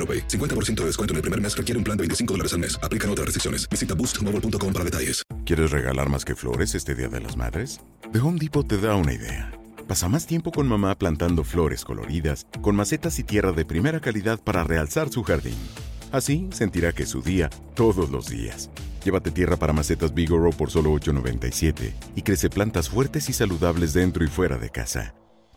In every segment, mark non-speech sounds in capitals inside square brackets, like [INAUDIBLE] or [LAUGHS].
AroPay. 50% de descuento en el primer mes requiere un plan de 25 dólares al mes. Aplican otras restricciones. Visita boostmobile.com para detalles. ¿Quieres regalar más que flores este Día de las Madres? The Home Depot te da una idea. Pasa más tiempo con mamá plantando flores coloridas, con macetas y tierra de primera calidad para realzar su jardín. Así sentirá que es su día todos los días. Llévate tierra para macetas Bigoro por solo $8.97 y crece plantas fuertes y saludables dentro y fuera de casa.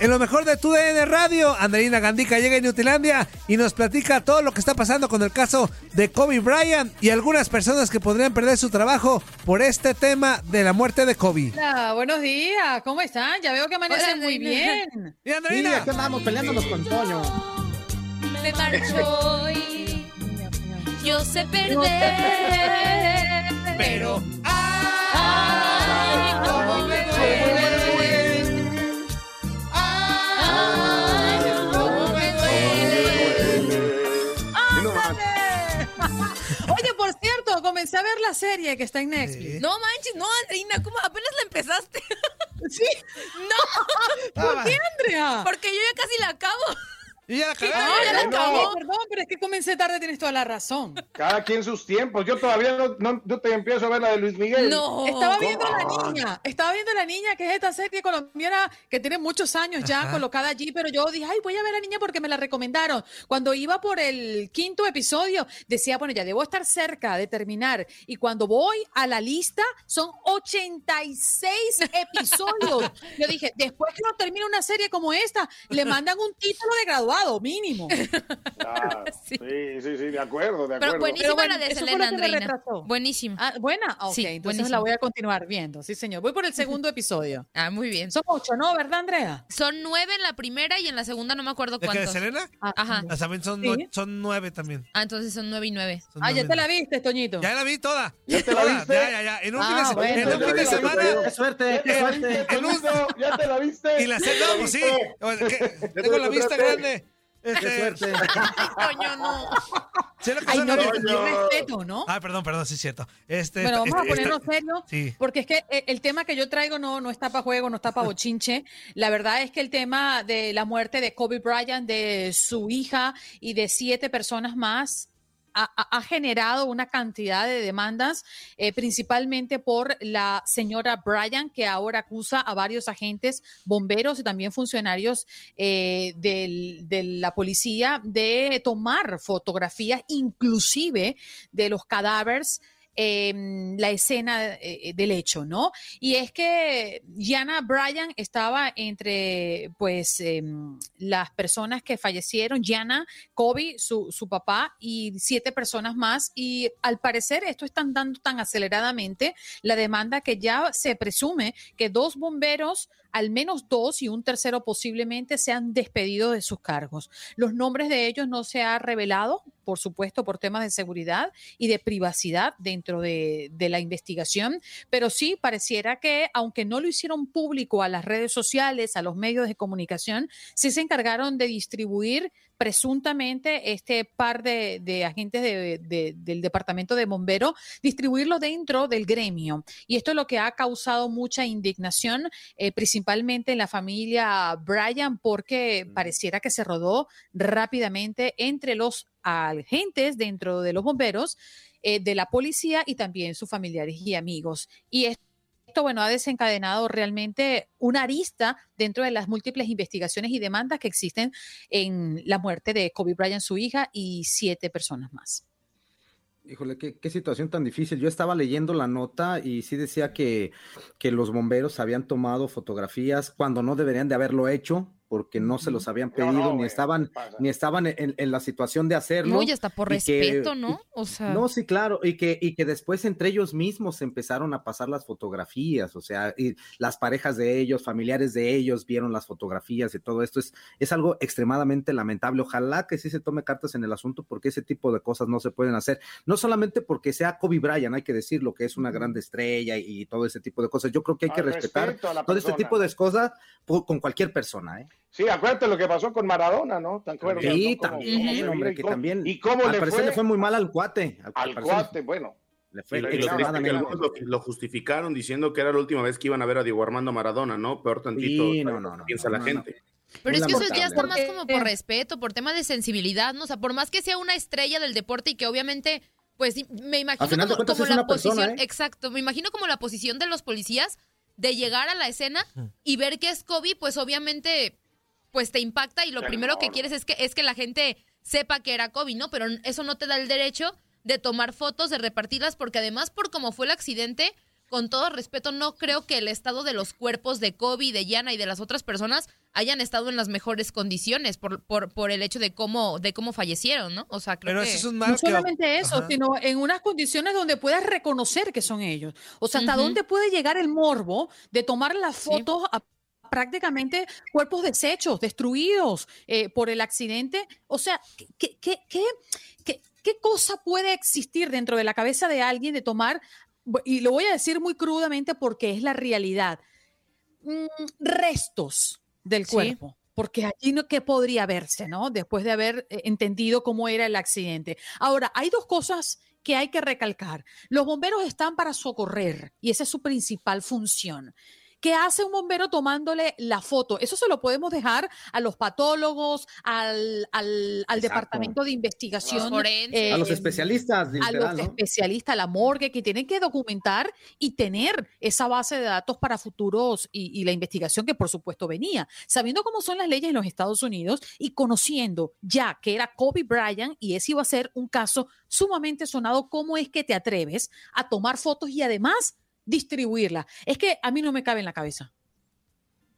En lo mejor de tu DN Radio, Andreina Gandica llega a Newtilandia y nos platica todo lo que está pasando con el caso de Kobe Bryant y algunas personas que podrían perder su trabajo por este tema de la muerte de Kobe. Hola, buenos días, ¿cómo están? Ya veo que amanecen muy bien. Y Sí, Andreina, aquí andamos peleándonos con Toño. Me marcho y yo sé perder, pero ay, cómo me duele. A ver la serie que está en Netflix. No manches, no, Andreina, ¿cómo apenas la empezaste? [LAUGHS] Sí. [LAUGHS] No, ¿Por qué, Andrea? porque yo ya casi la acabo. Y ya la ¿Qué cagaron. tal? Ya la Ay, acabó. Perdón, pero es que comencé tarde, tienes toda la razón. Cada quien sus tiempos. Yo todavía no, no, no te empiezo a ver la de Luis Miguel. No. Estaba viendo a la ¿Cómo? niña, estaba viendo la niña, que es esta serie colombiana que tiene muchos años ya Ajá. colocada allí, pero yo dije, ay, voy a ver a la niña porque me la recomendaron. Cuando iba por el quinto episodio, decía, bueno, ya debo estar cerca de terminar. Y cuando voy a la lista, son 86 [LAUGHS] episodios. Yo dije, después que no termine una serie como esta, le mandan un título de graduado, mínimo. [LAUGHS] Ah, [LAUGHS] Sí. sí. sí, sí, de acuerdo, de Pero acuerdo. buenísima Pero bueno, la de Selena Andreina. Buenísima. Ah, ¿Buena? Ok, Sí, entonces buenísimo. la voy a continuar viendo. Sí, señor. Voy por el segundo [LAUGHS] episodio. Ah, muy bien. Son ocho, ¿no? ¿Verdad, Andrea? Son nueve en la primera y en la segunda no me acuerdo ¿De qué, de cuántos. Selena? Ah, Ajá. Ah, También son, Sí. nue- son nueve también. Ah, entonces son nueve y nueve. Son Ah, ya nueve. te la viste, Toñito. Ya la vi toda. ¿Ya te la viste? Ya, ya, ya. En un Ah, fin de, bueno. en un Ya fin de semana. Qué suerte, ¿Ya qué suerte. ¿Ya te la viste? Y la ¿Ya no, pues sí. Tengo la vista grande. Qué Este, suerte. [LAUGHS] Coño, no. sé lo que Ay, no, Coño. qué respeto, ¿no? Ah, perdón, perdón, sí es cierto. Este, Bueno, vamos a este- ponernos esta- serios, Sí. porque es que eh, el tema que yo traigo no, no está para juego, no está para bochinche. La verdad es que el tema de la muerte de Kobe Bryant, de su hija y de siete personas más, ha, ha- generado una cantidad de demandas, eh, principalmente por la señora Bryant, que ahora acusa a varios agentes, bomberos y también funcionarios eh, del- de la policía de tomar fotografías, inclusive de los cadáveres em, la escena eh, del hecho, ¿no? Y es que Jana Bryan estaba entre, pues, em, las personas que fallecieron, Jana, Kobe, su, su papá y siete personas más. Y al parecer esto están dando tan aceleradamente la demanda que ya se presume que dos bomberos, al menos dos y un tercero posiblemente, sean despedidos de sus cargos. Los nombres de ellos no se ha revelado por supuesto, por temas de seguridad y de privacidad dentro de, de la investigación, pero sí pareciera que, aunque no lo hicieron público a las redes sociales, a los medios de comunicación, sí se encargaron de distribuir presuntamente este par de, de agentes de- de- del Departamento de Bomberos, distribuirlo dentro del gremio. Y esto es lo que ha causado mucha indignación, eh, principalmente en la familia Bryan, porque pareciera que se rodó rápidamente entre los agentes dentro de los bomberos, eh, de la policía y también sus familiares y amigos. Y esto esto, bueno, ha desencadenado realmente una arista dentro de las múltiples investigaciones y demandas que existen en la muerte de Kobe Bryant, su hija, y siete personas más. Híjole, qué, qué situación tan difícil. Yo estaba leyendo la nota y sí decía que, que los bomberos habían tomado fotografías cuando no deberían de haberlo hecho porque no se los habían pedido no, ni estaban ni estaban en, en la situación de hacerlo. No, y hasta por que- respeto, ¿no? O sea, No, sí, claro, y que, y que después entre ellos mismos empezaron a pasar las fotografías, o sea, y las parejas de ellos, familiares de ellos vieron las fotografías y todo esto es, es algo extremadamente lamentable. Ojalá que sí se tome cartas en el asunto porque ese tipo de cosas no se pueden hacer, no solamente porque sea Kobe Bryant, hay que decirlo, que es una gran estrella y, y todo ese tipo de cosas. Yo creo que hay que Al respetar todo este tipo de cosas con cualquier persona, ¿eh? Sí, acuérdate lo que pasó con Maradona, ¿no? ¿Te acuerdas, Sí, no? También, cómo hombre, que cómo- también ¿Y cómo al le parecer fue? le fue muy mal al cuate. Al, cuate, bueno. Le fue Y lo- justificaron diciendo que era la última vez que iban a ver a Diego Armando Maradona, ¿no? Peor tantito. Sí, no, no, no, piensa no, la no, gente. Pero es que eso ya está más como por respeto, por tema de sensibilidad, ¿no? O sea, por más que sea una estrella del deporte y que obviamente, pues me imagino final como, la persona, posición, ¿eh? exacto, me imagino como la posición de los policías de llegar a la escena y ver que es Kobe, pues obviamente, pues te impacta y lo primero que quieres es que, es que la gente sepa que era Kobe, ¿no? Pero eso no te da el derecho de tomar fotos, de repartirlas, porque además por cómo fue el accidente, con todo respeto, no creo que el estado de los cuerpos de Kobe, de Yana y de las otras personas hayan estado en las mejores condiciones por, por, por el hecho de cómo, de cómo fallecieron, ¿no? O sea, creo Pero que... eso es un mal No que- solamente eso, Ajá. sino en unas condiciones donde puedas reconocer que son ellos. O sea, ¿hasta dónde puede llegar el morbo de tomar las fotos a prácticamente cuerpos deshechos, destruidos eh, por el accidente? O sea, ¿qué, qué, qué, qué- cosa puede existir dentro de la cabeza de alguien de tomar, y lo voy a decir muy crudamente porque es la realidad, mm, restos del Sí. cuerpo? Porque allí no, ¿qué podría verse, no? Después de haber eh, entendido cómo era el accidente. Ahora, hay dos cosas que hay que recalcar. Los bomberos están para socorrer y esa es su principal función. ¿Qué hace un bombero tomándole la foto? Eso se lo podemos dejar a los patólogos, al, al- departamento de investigación, Forense. a los eh, especialistas, a los ¿no? especialistas, a la morgue, que tienen que documentar y tener esa base de datos para futuros y, y la investigación que por supuesto venía. Sabiendo cómo son las leyes en los Estados Unidos y conociendo ya que era Kobe Bryant y ese iba a ser un caso sumamente sonado, ¿cómo es que te atreves a tomar fotos y además distribuirlas? Es que a mí no me cabe en la cabeza.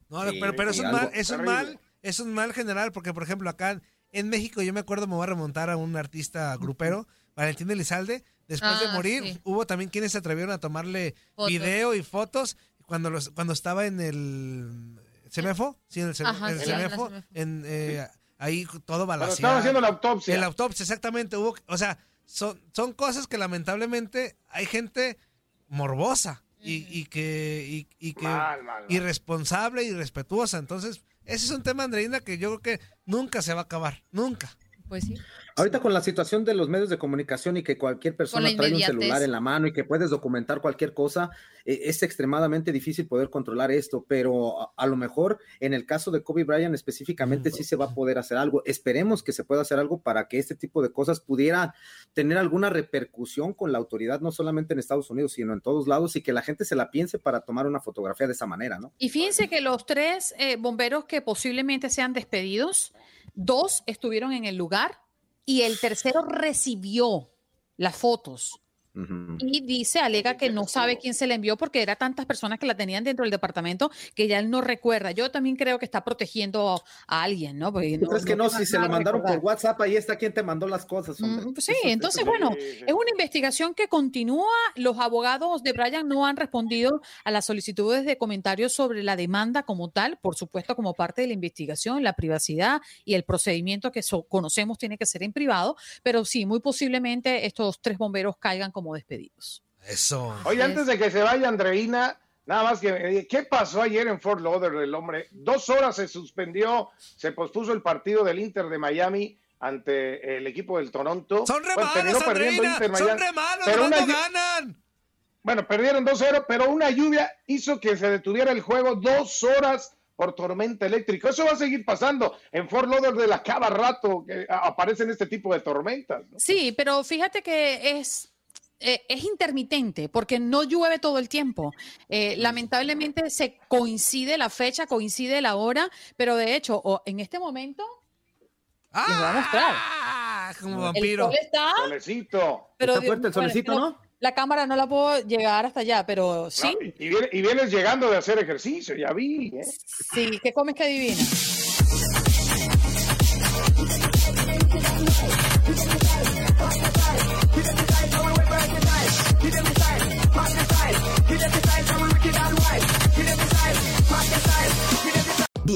No, Sí, pero, pero es un mal, es un mal, es un mal general, porque por ejemplo acá en México yo me acuerdo, me voy a remontar a un artista grupero, Valentín Elizalde, después de Ah, morir, sí. hubo también quienes se atrevieron a tomarle Fotos. video y fotos cuando los, cuando estaba en el CEMEFO, sí, en el, CEMEFO, Ajá, en el la CEMEFO. en, eh, ahí todo Cuando estaban haciendo la autopsia. El autopsia, exactamente. Hubo, o sea, son, son cosas que lamentablemente hay gente morbosa y, y que, y, y que Mal, mal, mal. irresponsable y irrespetuosa. Entonces, ese es un tema, Andreina, que yo creo que nunca se va a acabar. Nunca. Pues sí. Ahorita con la situación de los medios de comunicación y que cualquier persona trae un celular en la mano y que puedes documentar cualquier cosa, eh, es extremadamente difícil poder controlar esto, pero a, a lo mejor en el caso de Kobe Bryant específicamente sí se va a poder hacer algo. Esperemos que se pueda hacer algo para que este tipo de cosas pudiera tener alguna repercusión con la autoridad, no solamente en Estados Unidos, sino en todos lados y que la gente se la piense para tomar una fotografía de esa manera, ¿no? Y fíjense que los tres eh, bomberos que posiblemente sean despedidos, dos estuvieron en el lugar y el tercero recibió las fotos Y dice, alega que no sabe quién se la envió porque era tantas personas que la tenían dentro del departamento que ya él no recuerda. Yo también creo que está protegiendo a alguien, ¿no? Porque ¿Tú crees que no? Si se lo mandaron por WhatsApp, ahí está quien te mandó las cosas. Mm, pues sí, entonces, bueno, es una investigación que continúa. Los abogados de Brian no han respondido a las solicitudes de comentarios sobre la demanda como tal, por supuesto, como parte de la investigación, la privacidad y el procedimiento que conocemos tiene que ser en privado, pero sí, muy posiblemente estos tres bomberos caigan como despedidos. Eso. Oye, antes de que se vaya Andreina, nada más que, eh, ¿qué pasó ayer en Fort Lauderdale, el hombre? Dos horas se suspendió, se pospuso el partido del Inter de Miami ante el equipo del Toronto. Son remanos, bueno, Andreina, son remanos, pero no ganan. Bueno, perdieron 2-0, pero una lluvia hizo que se detuviera el juego dos horas por tormenta eléctrica. Eso va a seguir pasando en Fort Lauderdale a cada rato que aparecen este tipo de tormentas. Sí, pero fíjate que es eh, es intermitente porque no llueve todo el tiempo. Eh, lamentablemente se coincide la fecha, coincide la hora, pero de hecho, en este momento ¡Ah! les voy a mostrar. Como vampiro. El está, solecito. Pero, está fuerte el solecito, ¿no? La cámara no la puedo llegar hasta allá, pero sí. y, vienes, llegando de hacer ejercicio, ya vi. ¿eh? Sí, ¿qué comes que adivina?